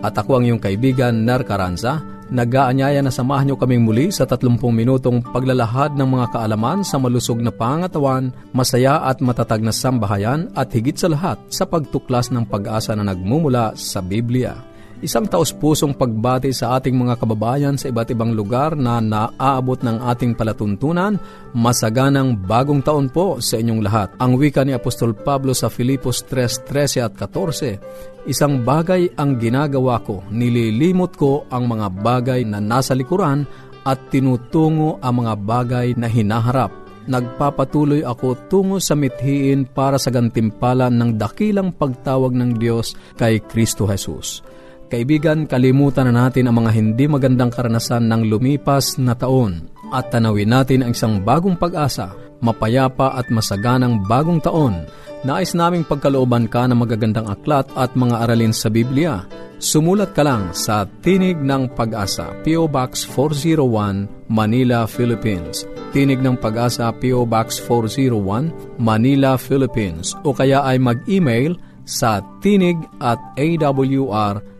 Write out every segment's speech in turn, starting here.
at ako ang iyong kaibigan Ner Caranza, nag-aanyaya na samahan niyo kaming muli sa 30 minutong paglalahad ng mga kaalaman sa malusog na pangatawan, masaya at matatag na sambahayan at higit sa lahat sa pagtuklas ng pag-asa na nagmumula sa Biblia. Isang taos-pusong pagbati sa ating mga kababayan sa iba't ibang lugar na naaabot ng ating palatuntunan. Masaganang bagong taon po sa inyong lahat. Ang wika ni Apostol Pablo sa Filipos 3.13 at 14, Isang bagay ang ginagawa ko, nililimot ko ang mga bagay na nasa likuran at tinutungo ang mga bagay na hinaharap nagpapatuloy ako tungo sa mithiin para sa gantimpalan ng dakilang pagtawag ng Diyos kay Kristo Jesus. Kaibigan, kalimutan na natin ang mga hindi magandang karanasan ng lumipas na taon at tanawin natin ang isang bagong pag-asa, mapayapa at masaganang bagong taon. Nais naming pagkalooban ka ng magagandang aklat at mga aralin sa Biblia. Sumulat ka lang sa Tinig ng Pag-asa, P.O. Box 401, Manila, Philippines. Tinig ng Pag-asa, P.O. Box 401, Manila, Philippines. O kaya ay mag-email sa tinig at awr.com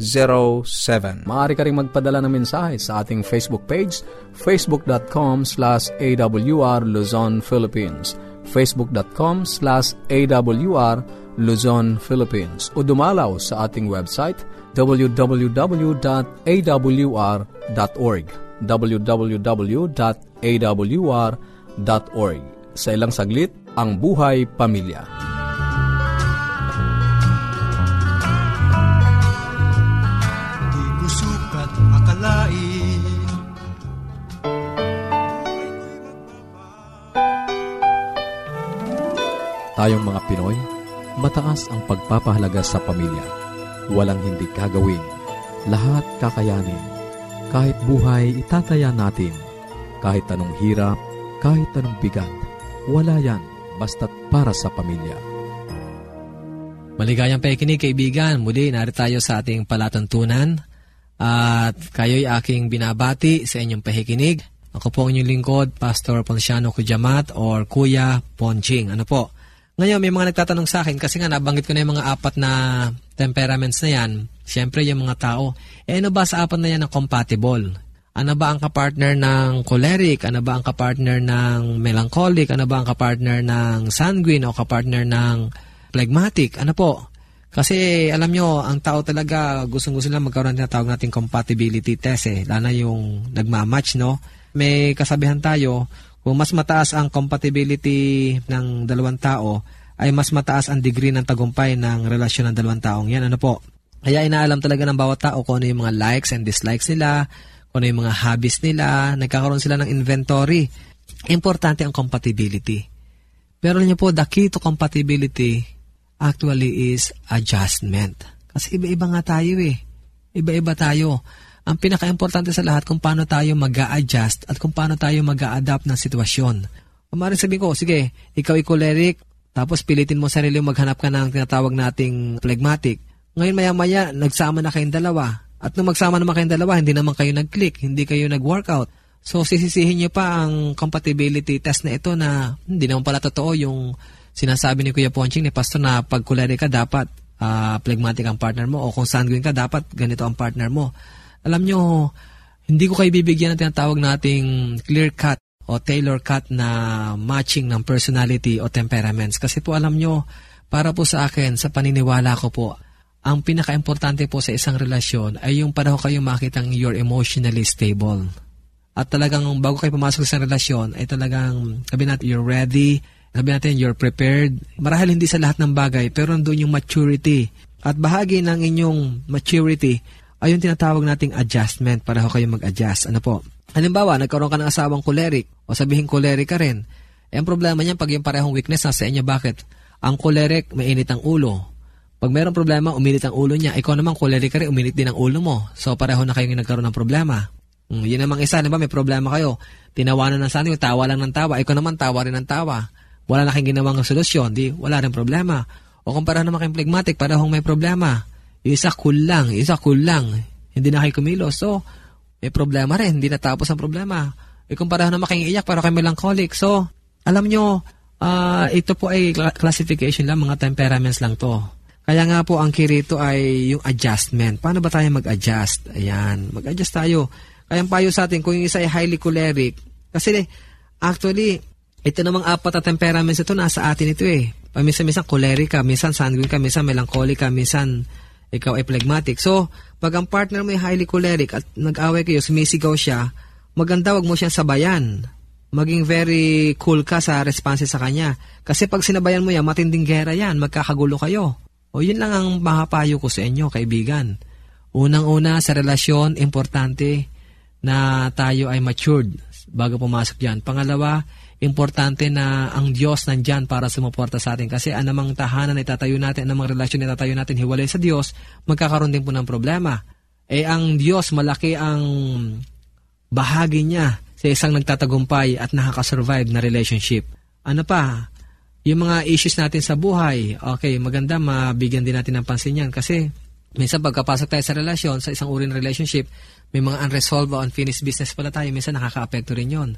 0917. Maaari ka rin magpadala ng mensahe sa ating Facebook page, facebook.com slash awr Luzon, Philippines, facebook.com slash awr Luzon, Philippines, o dumalaw sa ating website, www.awr.org www.awr.org Sa ilang saglit, ang buhay pamilya. Tayong mga Pinoy, mataas ang pagpapahalaga sa pamilya. Walang hindi kagawin. Lahat kakayanin. Kahit buhay, itataya natin. Kahit anong hirap, kahit anong bigat. Wala yan, basta't para sa pamilya. Maligayang pakikinig kaibigan, muli narito tayo sa ating palatuntunan at kayo'y aking binabati sa inyong pakikinig. Ako po ang inyong lingkod, Pastor Ponciano Kujamat or Kuya Ponching. Ano po? Ngayon, may mga nagtatanong sa akin kasi nga nabanggit ko na yung mga apat na temperaments na yan. Siyempre, yung mga tao, eh ano ba sa apat na yan na compatible? Ano ba ang kapartner ng choleric? Ano ba ang kapartner ng melancholic? Ano ba ang kapartner ng sanguine o kapartner ng phlegmatic? Ano po? Kasi alam nyo, ang tao talaga gustong-gusto lang magkaroon ng tinatawag nating compatibility test eh. Lalo yung nagmamatch, no? May kasabihan tayo, kung mas mataas ang compatibility ng dalawang tao, ay mas mataas ang degree ng tagumpay ng relasyon ng dalawang taong yan. Ano po? Kaya inaalam talaga ng bawat tao kung ano yung mga likes and dislikes nila, kung ano yung mga hobbies nila, nagkakaroon sila ng inventory. Importante ang compatibility. Pero niyo po, the key to compatibility actually is adjustment. Kasi iba-iba nga tayo eh. Iba-iba tayo ang pinaka-importante sa lahat kung paano tayo mag adjust at kung paano tayo mag adapt ng sitwasyon. Umaring sabihin ko, sige, ikaw ay choleric, tapos pilitin mo sarili maghanap ka ng tinatawag nating phlegmatic. Ngayon maya-maya, nagsama na kayong dalawa. At nung magsama naman kayong dalawa, hindi naman kayo nag-click, hindi kayo nag-workout. So, sisisihin nyo pa ang compatibility test na ito na hindi naman pala totoo yung sinasabi ni Kuya Ponching ni Pastor na pag choleric ka, dapat uh, phlegmatic ang partner mo o kung sanguine ka, dapat ganito ang partner mo. Alam nyo, hindi ko kayo bibigyan ng tinatawag nating clear cut o tailor cut na matching ng personality o temperaments. Kasi po alam nyo, para po sa akin, sa paniniwala ko po, ang pinaka-importante po sa isang relasyon ay yung para kayong makitang you're emotionally stable. at talagang bago kayo pumasok sa relasyon, ay talagang sabi natin, you're ready, sabi natin, you're prepared. Marahil hindi sa lahat ng bagay, pero nandun yung maturity. At bahagi ng inyong maturity ay yung tinatawag nating adjustment para kayo mag-adjust. Ano po? Halimbawa, nagkaroon ka ng asawang choleric o sabihin choleric ka rin. Eh, ang problema niyan pag yung parehong weakness nasa inyo, bakit? Ang choleric, mainit ang ulo. Pag mayroong problema, uminit ang ulo niya. Ikaw naman, choleric ka rin, uminit din ang ulo mo. So, pareho na kayong nagkaroon ng problema. Mm, yun namang isa, diba, may problema kayo. Tinawanan ng sanyo, tawa lang ng tawa. Ikaw naman, tawa rin ng tawa. Wala na kayong ginawang solusyon, di, wala rin problema. O kung pareho naman kayong phlegmatic, parehong may problema. Isa kulang, isa kulang. Hindi na kayo kumilos. So, may problema rin, hindi natapos ang problema. E kung pareho naman kayong iyak, parang kayo melancholic. So, alam nyo, uh, ito po ay classification lang, mga temperaments lang to. Kaya nga po ang key ay yung adjustment. Paano ba tayo mag-adjust? Ayan, mag-adjust tayo. Kaya payo sa atin, kung yung isa ay highly choleric, kasi actually, ito namang apat na temperaments ito, nasa atin ito eh. Paminsan-minsan choleric ka, minsan sanguine ka, minsan melancholic ka, minsan ikaw ay phlegmatic. So, pag ang partner mo ay highly choleric at nag-away kayo, sumisigaw siya, maganda wag mo siyang sabayan. Maging very cool ka sa responses sa kanya. Kasi pag sinabayan mo yan, matinding gera yan, magkakagulo kayo. O yun lang ang mahapayo ko sa inyo, kaibigan. Unang-una sa relasyon, importante na tayo ay matured bago pumasok yan. Pangalawa, importante na ang Diyos nandyan para sumuporta sa atin. Kasi anumang tahanan na itatayo natin, anumang relasyon na itatayo natin hiwalay sa Diyos, magkakaroon din po ng problema. Eh ang Diyos, malaki ang bahagi niya sa isang nagtatagumpay at nakakasurvive na relationship. Ano pa? Yung mga issues natin sa buhay, okay, maganda mabigyan din natin ng pansin yan kasi minsan pagkapasok tayo sa relasyon, sa isang uri ng relationship, may mga unresolved o unfinished business pala tayo, minsan nakaka-apekto rin yon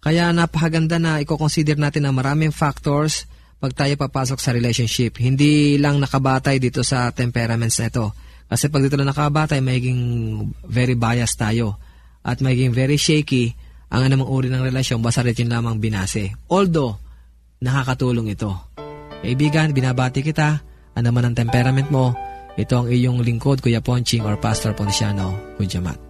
kaya napakaganda na i-consider natin na maraming factors pag tayo papasok sa relationship. Hindi lang nakabatay dito sa temperaments na ito. Kasi pag dito lang nakabatay, magiging very biased tayo. At magiging very shaky ang anumang uri ng relasyon basta rin lamang binase. Although, nakakatulong ito. Kaibigan, binabati kita. Ano man ang temperament mo, ito ang iyong lingkod, Kuya Ponching or Pastor Ponciano, Kujamat.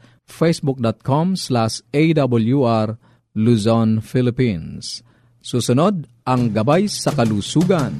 facebook.com slash awr Luzon, Philippines. Susunod, ang Gabay sa Kalusugan.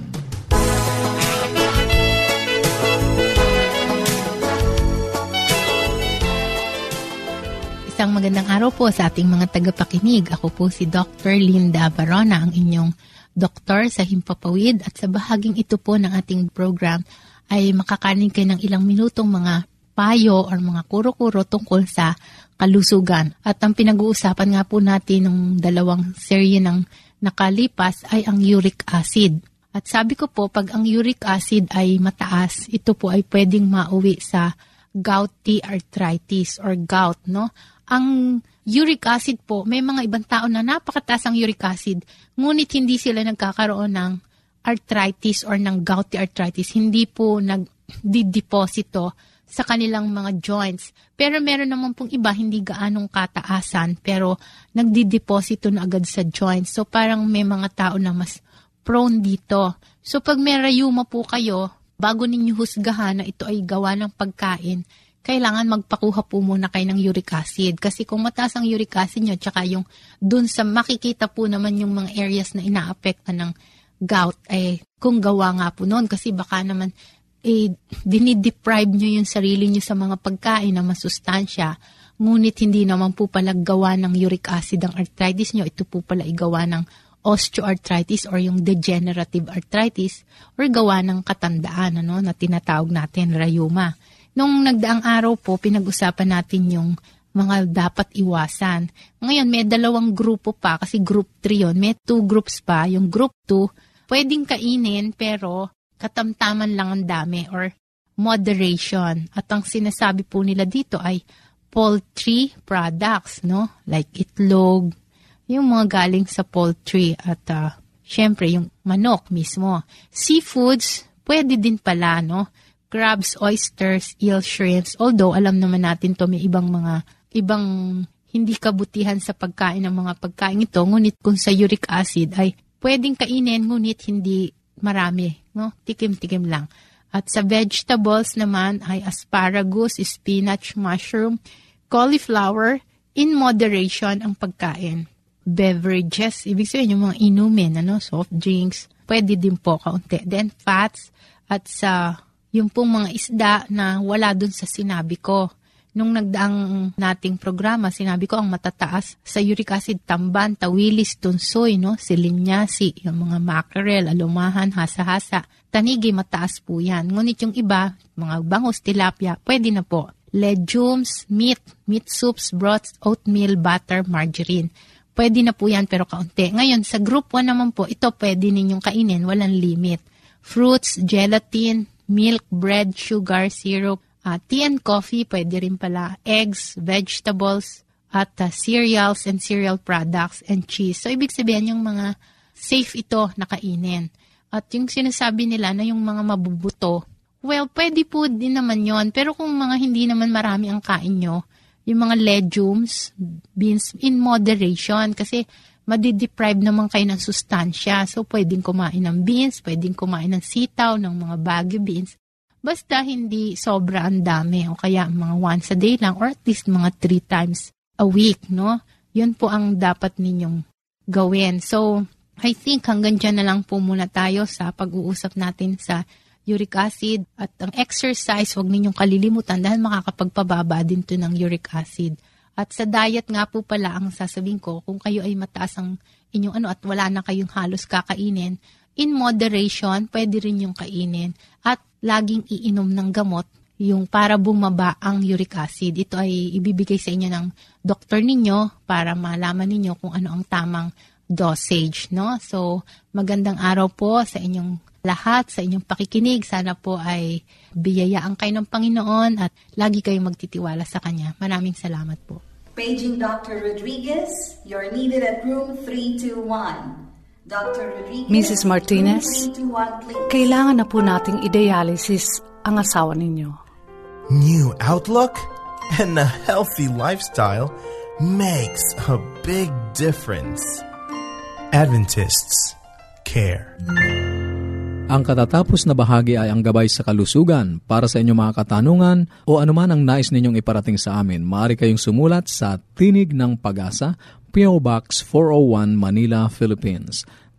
Isang magandang araw po sa ating mga tagapakinig. Ako po si Dr. Linda Barona, ang inyong doktor sa Himpapawid at sa bahaging ito po ng ating program ay makakanin kayo ng ilang minutong mga payo or mga kuro-kuro tungkol sa kalusugan. At ang pinag-uusapan nga po natin ng dalawang serye ng nakalipas ay ang uric acid. At sabi ko po, pag ang uric acid ay mataas, ito po ay pwedeng mauwi sa gouty arthritis or gout, no? Ang uric acid po, may mga ibang tao na napakataas ang uric acid, ngunit hindi sila nagkakaroon ng arthritis or ng gouty arthritis, hindi po nagdideposito sa kanilang mga joints. Pero meron naman pong iba, hindi gaanong kataasan, pero nagdideposito na agad sa joints. So parang may mga tao na mas prone dito. So pag may rayuma po kayo, bago ninyo husgahan na ito ay gawa ng pagkain, kailangan magpakuha po muna kayo ng uric acid. Kasi kung mataas ang uric acid nyo, tsaka yung dun sa makikita po naman yung mga areas na inaapekta ng gout, ay kung gawa nga po noon. Kasi baka naman eh, dinideprive nyo yung sarili nyo sa mga pagkain na masustansya, ngunit hindi naman po pala gawa ng uric acid ang arthritis nyo, ito po pala igawa ng osteoarthritis or yung degenerative arthritis or gawa ng katandaan ano, na tinatawag natin rayuma. Nung nagdaang araw po, pinag-usapan natin yung mga dapat iwasan. Ngayon, may dalawang grupo pa kasi group 3 yon May two groups pa. Yung group 2, pwedeng kainin pero katamtaman lang ang dami or moderation. At ang sinasabi po nila dito ay poultry products, no? Like itlog, yung mga galing sa poultry at uh, syempre yung manok mismo. Seafoods, pwede din pala, no? crabs, oysters, eel, shrimps. Although, alam naman natin to may ibang mga, ibang hindi kabutihan sa pagkain ng mga pagkain ito. Ngunit kung sa uric acid ay pwedeng kainin, ngunit hindi marami. No? Tikim-tikim lang. At sa vegetables naman ay asparagus, spinach, mushroom, cauliflower, in moderation ang pagkain. Beverages, ibig sabihin yung mga inumin, ano, soft drinks, pwede din po kaunti. Then fats at sa yung pong mga isda na wala dun sa sinabi ko. Nung nagdaang nating programa, sinabi ko ang matataas sa uric acid tamban, tawilis, tunsoy, no? silinyasi, yung mga mackerel, alumahan, hasa-hasa. Tanigi, mataas po yan. Ngunit yung iba, mga bangus, tilapia, pwede na po. Legumes, meat, meat soups, broths, oatmeal, butter, margarine. Pwede na po yan pero kaunti. Ngayon, sa group 1 naman po, ito pwede ninyong kainin, walang limit. Fruits, gelatin, milk, bread, sugar, syrup, uh, tea and coffee, pwede rin pala, eggs, vegetables, at uh, cereals and cereal products and cheese. So, ibig sabihin yung mga safe ito na kainin. At yung sinasabi nila na yung mga mabubuto, well, pwede po din naman yon Pero kung mga hindi naman marami ang kain nyo, yung mga legumes, beans, in moderation. Kasi madideprive naman kayo ng sustansya. So, pwedeng kumain ng beans, pwedeng kumain ng sitaw, ng mga bagyo beans. Basta hindi sobra ang dami o kaya mga once a day lang or at least mga three times a week, no? Yun po ang dapat ninyong gawin. So, I think hanggang dyan na lang po muna tayo sa pag-uusap natin sa uric acid at ang exercise, huwag ninyong kalilimutan dahil makakapagpababa din to ng uric acid. At sa diet nga po pala ang sasabihin ko, kung kayo ay mataas ang inyong ano at wala na kayong halos kakainin, in moderation, pwede rin yung kainin. At laging iinom ng gamot yung para bumaba ang uric acid. Ito ay ibibigay sa inyo ng doktor ninyo para malaman ninyo kung ano ang tamang dosage. No? So, magandang araw po sa inyong lahat, sa inyong pakikinig. Sana po ay biyayaan kayo ng Panginoon at lagi kayong magtitiwala sa Kanya. Maraming salamat po. Paging Dr. Rodriguez, you're needed at room 321. Mrs. Martinez, room 321, please. kailangan na po nating idealisis ang asawa ninyo. New outlook and a healthy lifestyle makes a big difference. Adventists care. Ang katatapos na bahagi ay ang gabay sa kalusugan. Para sa inyong mga katanungan o anuman ang nais ninyong iparating sa amin, maaari kayong sumulat sa Tinig ng Pag-asa, P.O. Box 401 Manila, Philippines.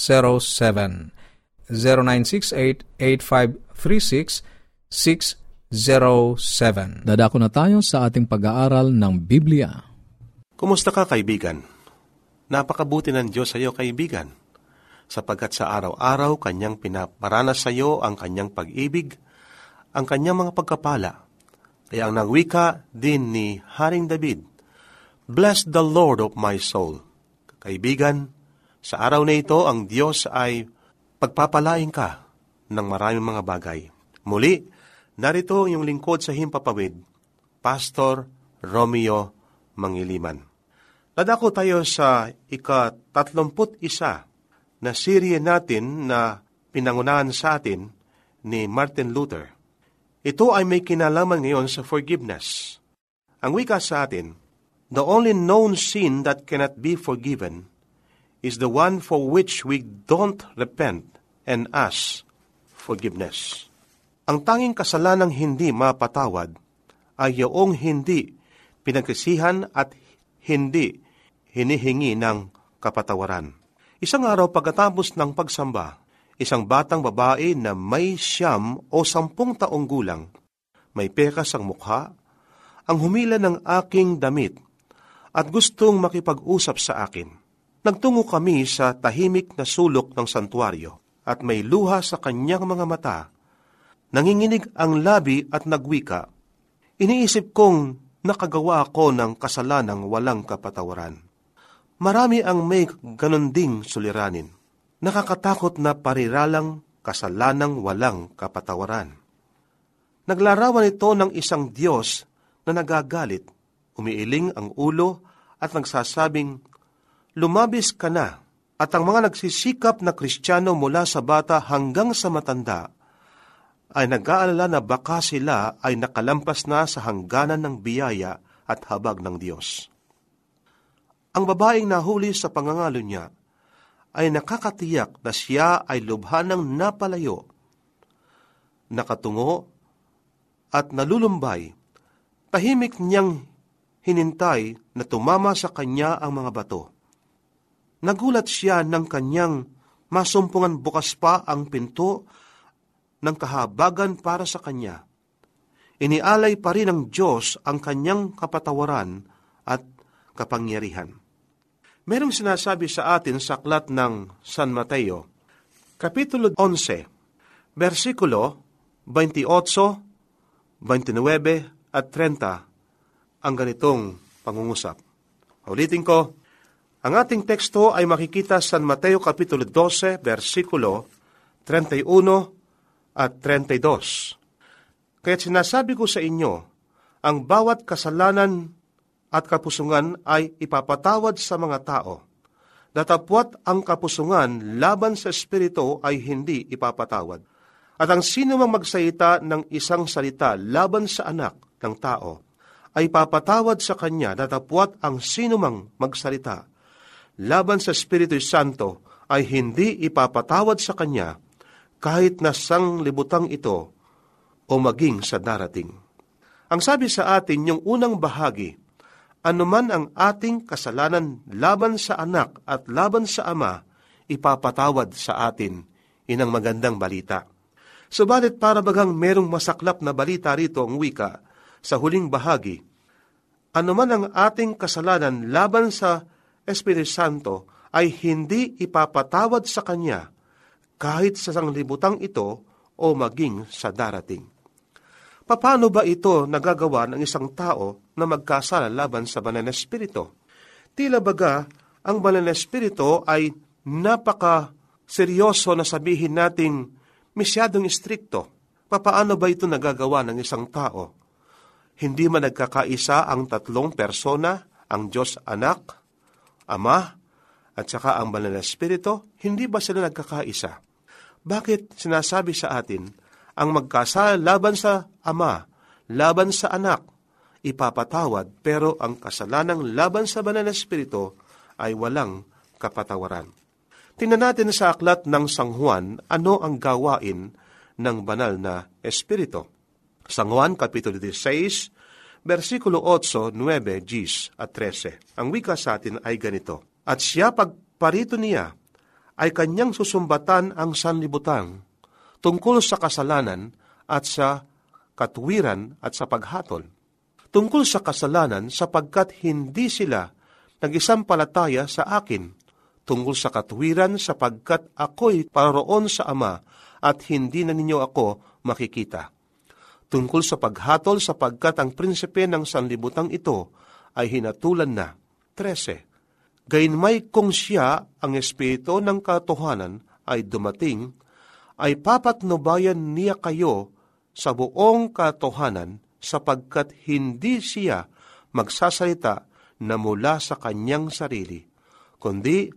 0968-8536-607. 0968-8536-607. Dadako na tayo sa ating pag-aaral ng Biblia. Kumusta ka, kaibigan? Napakabuti ng Diyos sa iyo, kaibigan. sapagkat sa araw-araw kanyang pinaparanas sa iyo ang kanyang pag-ibig, ang kanyang mga pagkapala. Kaya ang nagwika din ni Haring David, Bless the Lord of my soul. Kaibigan, sa araw na ito ang Diyos ay pagpapalain ka ng maraming mga bagay. Muli, narito yung lingkod sa Himpapawid, Pastor Romeo Mangiliman. Nadako tayo sa ika-tatlumput isa na serye natin na pinangunahan sa atin ni Martin Luther. Ito ay may kinalaman ngayon sa forgiveness. Ang wika sa atin, the only known sin that cannot be forgiven is the one for which we don't repent and ask forgiveness. Ang tanging kasalanang hindi mapatawad ay yung hindi pinagkisihan at hindi hinihingi ng kapatawaran. Isang araw pagkatapos ng pagsamba, isang batang babae na may siyam o sampung taong gulang, may pekas ang mukha, ang humila ng aking damit at gustong makipag-usap sa akin. Nagtungo kami sa tahimik na sulok ng santuario at may luha sa kanyang mga mata. Nanginginig ang labi at nagwika. Iniisip kong nakagawa ako ng kasalanang walang kapatawaran. Marami ang may ganon ding suliranin. Nakakatakot na pariralang kasalanang walang kapatawaran. Naglarawan ito ng isang Diyos na nagagalit, umiiling ang ulo at nagsasabing, Lumabis ka na, at ang mga nagsisikap na kristyano mula sa bata hanggang sa matanda, ay nag-aalala na baka sila ay nakalampas na sa hangganan ng biyaya at habag ng Diyos. Ang babaeng nahuli sa pangangalo niya ay nakakatiyak na siya ay lubhanang napalayo, nakatungo at nalulumbay, tahimik niyang hinintay na tumama sa kanya ang mga bato. Nagulat siya ng kanyang masumpungan bukas pa ang pinto ng kahabagan para sa kanya. Inialay pa rin ng Diyos ang kanyang kapatawaran at kapangyarihan. Merong sinasabi sa atin sa aklat ng San Mateo, Kapitulo 11, versikulo 28, 29 at 30 ang ganitong pangungusap. Ulitin ko, ang ating teksto ay makikita sa Mateo Kapitulo 12, versikulo 31 at 32. Kaya sinasabi ko sa inyo, ang bawat kasalanan at kapusungan ay ipapatawad sa mga tao. Datapwat ang kapusungan laban sa Espiritu ay hindi ipapatawad. At ang sino mang magsalita ng isang salita laban sa anak ng tao, ay papatawad sa kanya datapwat ang sino mang magsalita laban sa Espiritu Santo ay hindi ipapatawad sa kanya kahit na sang libutang ito o maging sa darating. Ang sabi sa atin yung unang bahagi anuman ang ating kasalanan laban sa anak at laban sa ama, ipapatawad sa atin. Inang magandang balita. Subalit para bagang merong masaklap na balita rito ang wika sa huling bahagi, anuman ang ating kasalanan laban sa Espiritu Santo ay hindi ipapatawad sa Kanya kahit sa sanglibutang ito o maging sa darating. Paano ba ito nagagawa ng isang tao na magkasala laban sa banal na espiritu? Tila baga, ang banal na espiritu ay napaka seryoso na sabihin nating misyadong istrikto. Papaano ba ito nagagawa ng isang tao? Hindi man nagkakaisa ang tatlong persona, ang Diyos Anak, Ama, at saka ang Banal na Espiritu, hindi ba sila nagkakaisa? Bakit sinasabi sa atin ang magkasala laban sa ama, laban sa anak, ipapatawad, pero ang kasalanang laban sa banal na espiritu ay walang kapatawaran. Tingnan natin sa aklat ng Sang Juan ano ang gawain ng banal na espiritu. Sang Juan, Kapitulo 16, versikulo 8, 9, 10 at 13. Ang wika sa atin ay ganito, At siya pagparito niya ay kanyang susumbatan ang sanlibutan tungkol sa kasalanan at sa katwiran at sa paghatol. Tungkol sa kasalanan sapagkat hindi sila nag-isampalataya sa akin tungkol sa katuwiran sapagkat ako'y pararoon sa Ama at hindi na ninyo ako makikita. Tungkol sa paghatol sapagkat ang prinsipe ng sanlibutang ito ay hinatulan na. 13. Gayunmay kung siya ang espiritu ng katotohanan ay dumating, ay papatnubayan niya kayo sa buong katotohanan sapagkat hindi siya magsasalita na mula sa kanyang sarili, kundi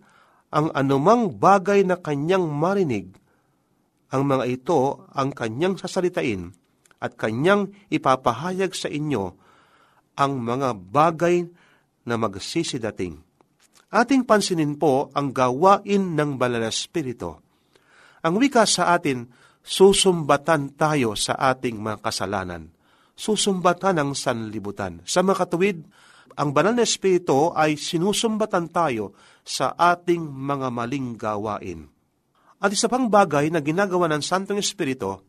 ang anumang bagay na kanyang marinig, ang mga ito ang kanyang sasalitain at kanyang ipapahayag sa inyo ang mga bagay na magsisidating. Ating pansinin po ang gawain ng Banal na Espiritu. Ang wika sa atin, susumbatan tayo sa ating mga kasalanan. Susumbatan ang sanlibutan. Sa makatuwid, ang banal na espiritu ay sinusumbatan tayo sa ating mga maling gawain. At isa pang bagay na ginagawa ng Santong Espiritu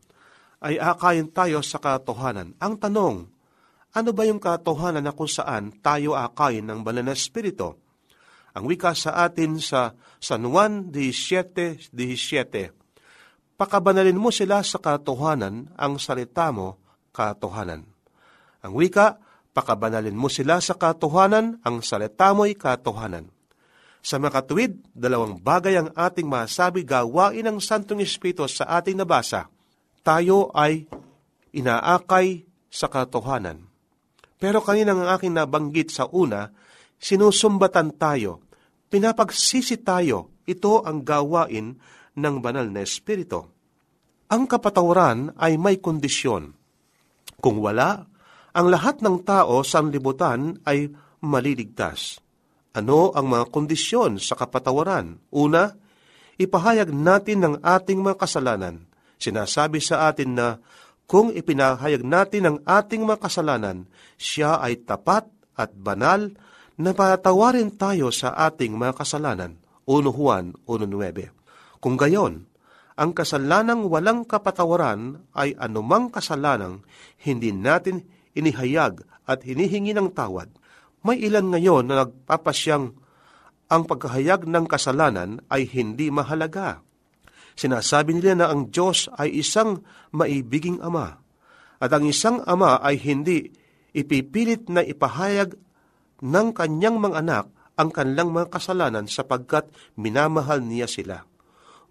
ay akayin tayo sa katotohanan. Ang tanong, ano ba yung katotohanan na kung saan tayo akayin ng banal na Espiritu? Ang wika sa atin sa San Juan 17.17, 17, Pakabanalin mo sila sa katotohanan, ang salita mo, katotohanan. Ang wika, Pakabanalin mo sila sa katotohanan, ang salita mo'y katotohanan. Sa makatuwid, dalawang bagay ang ating masabi gawain ng Santong Espiritu sa ating nabasa. Tayo ay inaakay sa katotohanan. Pero kanina ang aking nabanggit sa una, sinusumbatan tayo, pinapagsisi tayo, ito ang gawain ng banal na Espiritu. Ang kapatawaran ay may kondisyon. Kung wala, ang lahat ng tao sa libutan ay maliligtas. Ano ang mga kondisyon sa kapatawaran? Una, ipahayag natin ang ating mga kasalanan. Sinasabi sa atin na kung ipinahayag natin ang ating mga kasalanan, siya ay tapat at banal na patawarin tayo sa ating mga kasalanan. 1 Juan 1.9 Kung gayon, ang kasalanang walang kapatawaran ay anumang kasalanang hindi natin inihayag at hinihingi ng tawad. May ilan ngayon na nagpapasyang ang pagkahayag ng kasalanan ay hindi mahalaga. Sinasabi nila na ang Diyos ay isang maibiging ama at ang isang ama ay hindi ipipilit na ipahayag ng kanyang mga anak ang kanilang mga kasalanan sapagkat minamahal niya sila.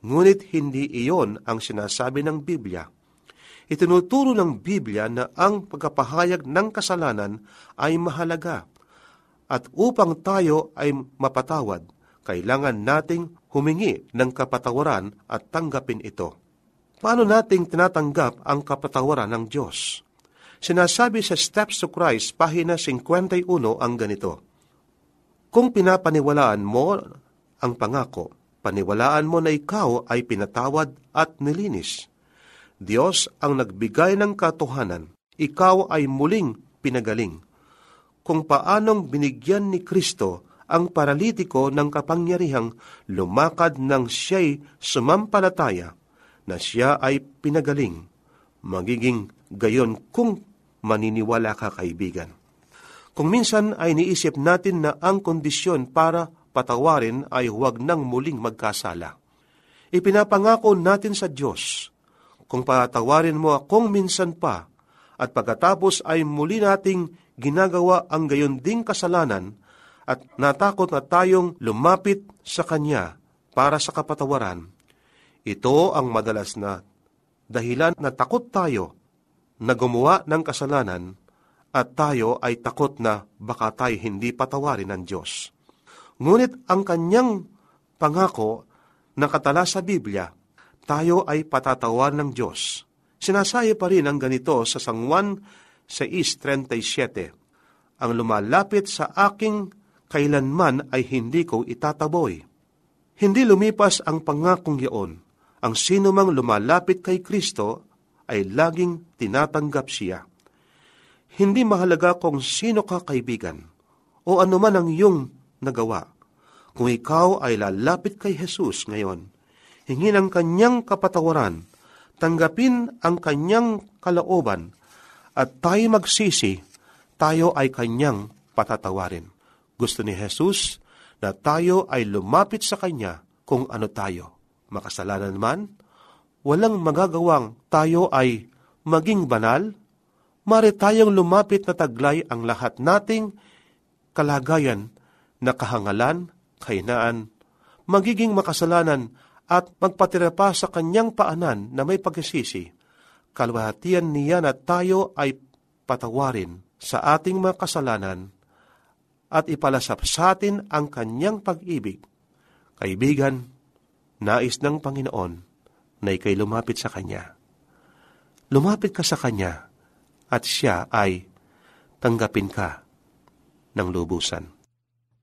Ngunit hindi iyon ang sinasabi ng Biblia itinuturo ng Biblia na ang pagkapahayag ng kasalanan ay mahalaga. At upang tayo ay mapatawad, kailangan nating humingi ng kapatawaran at tanggapin ito. Paano nating tinatanggap ang kapatawaran ng Diyos? Sinasabi sa Steps to Christ, pahina 51 ang ganito, Kung pinapaniwalaan mo ang pangako, paniwalaan mo na ikaw ay pinatawad at nilinis Diyos ang nagbigay ng katuhanan, ikaw ay muling pinagaling. Kung paanong binigyan ni Kristo ang paralitiko ng kapangyarihang lumakad ng siya'y sumampalataya na siya ay pinagaling, magiging gayon kung maniniwala ka kaibigan. Kung minsan ay niisip natin na ang kondisyon para patawarin ay huwag nang muling magkasala. Ipinapangako natin sa Diyos kung patawarin mo akong minsan pa, at pagkatapos ay muli nating ginagawa ang gayon ding kasalanan, at natakot na tayong lumapit sa Kanya para sa kapatawaran. Ito ang madalas na dahilan na takot tayo na gumawa ng kasalanan at tayo ay takot na baka tayo hindi patawarin ng Diyos. Ngunit ang kanyang pangako na katala sa Biblia tayo ay patatawan ng Diyos. Sinasaya pa rin ang ganito sa Sangwan 6.37, Ang lumalapit sa aking kailanman ay hindi ko itataboy. Hindi lumipas ang pangakong yaon. Ang sino mang lumalapit kay Kristo ay laging tinatanggap siya. Hindi mahalaga kung sino ka kaibigan o anuman ang iyong nagawa. Kung ikaw ay lalapit kay Jesus ngayon, hingin ang kanyang kapatawaran, tanggapin ang kanyang kalooban, at tayo magsisi, tayo ay kanyang patatawarin. Gusto ni Jesus na tayo ay lumapit sa Kanya kung ano tayo. Makasalanan man, walang magagawang tayo ay maging banal, mari tayong lumapit na taglay ang lahat nating kalagayan na kahangalan, kainaan, magiging makasalanan at magpatira pa sa kanyang paanan na may pagsisisi. Kalwahatian niya na tayo ay patawarin sa ating mga kasalanan at ipalasap sa atin ang kanyang pag-ibig. Kaibigan, nais ng Panginoon na ikay lumapit sa Kanya. Lumapit ka sa Kanya at Siya ay tanggapin ka ng lubusan.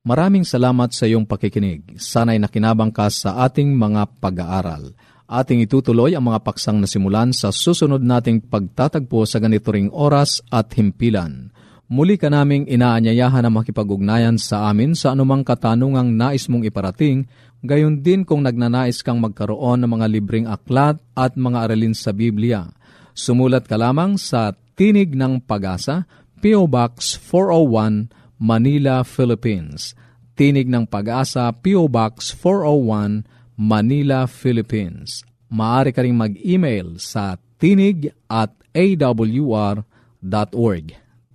Maraming salamat sa iyong pakikinig. Sana'y nakinabang ka sa ating mga pag-aaral. Ating itutuloy ang mga paksang nasimulan sa susunod nating pagtatagpo sa ganito ring oras at himpilan. Muli ka naming inaanyayahan na makipag-ugnayan sa amin sa anumang katanungang nais mong iparating, gayon din kung nagnanais kang magkaroon ng mga libreng aklat at mga aralin sa Biblia. Sumulat ka lamang sa Tinig ng Pag-asa, P.O. Box 401, Manila, Philippines. Tinig ng Pag-asa, P.O. Box 401, Manila, Philippines. Maaari ka rin mag-email sa tinig at awr.org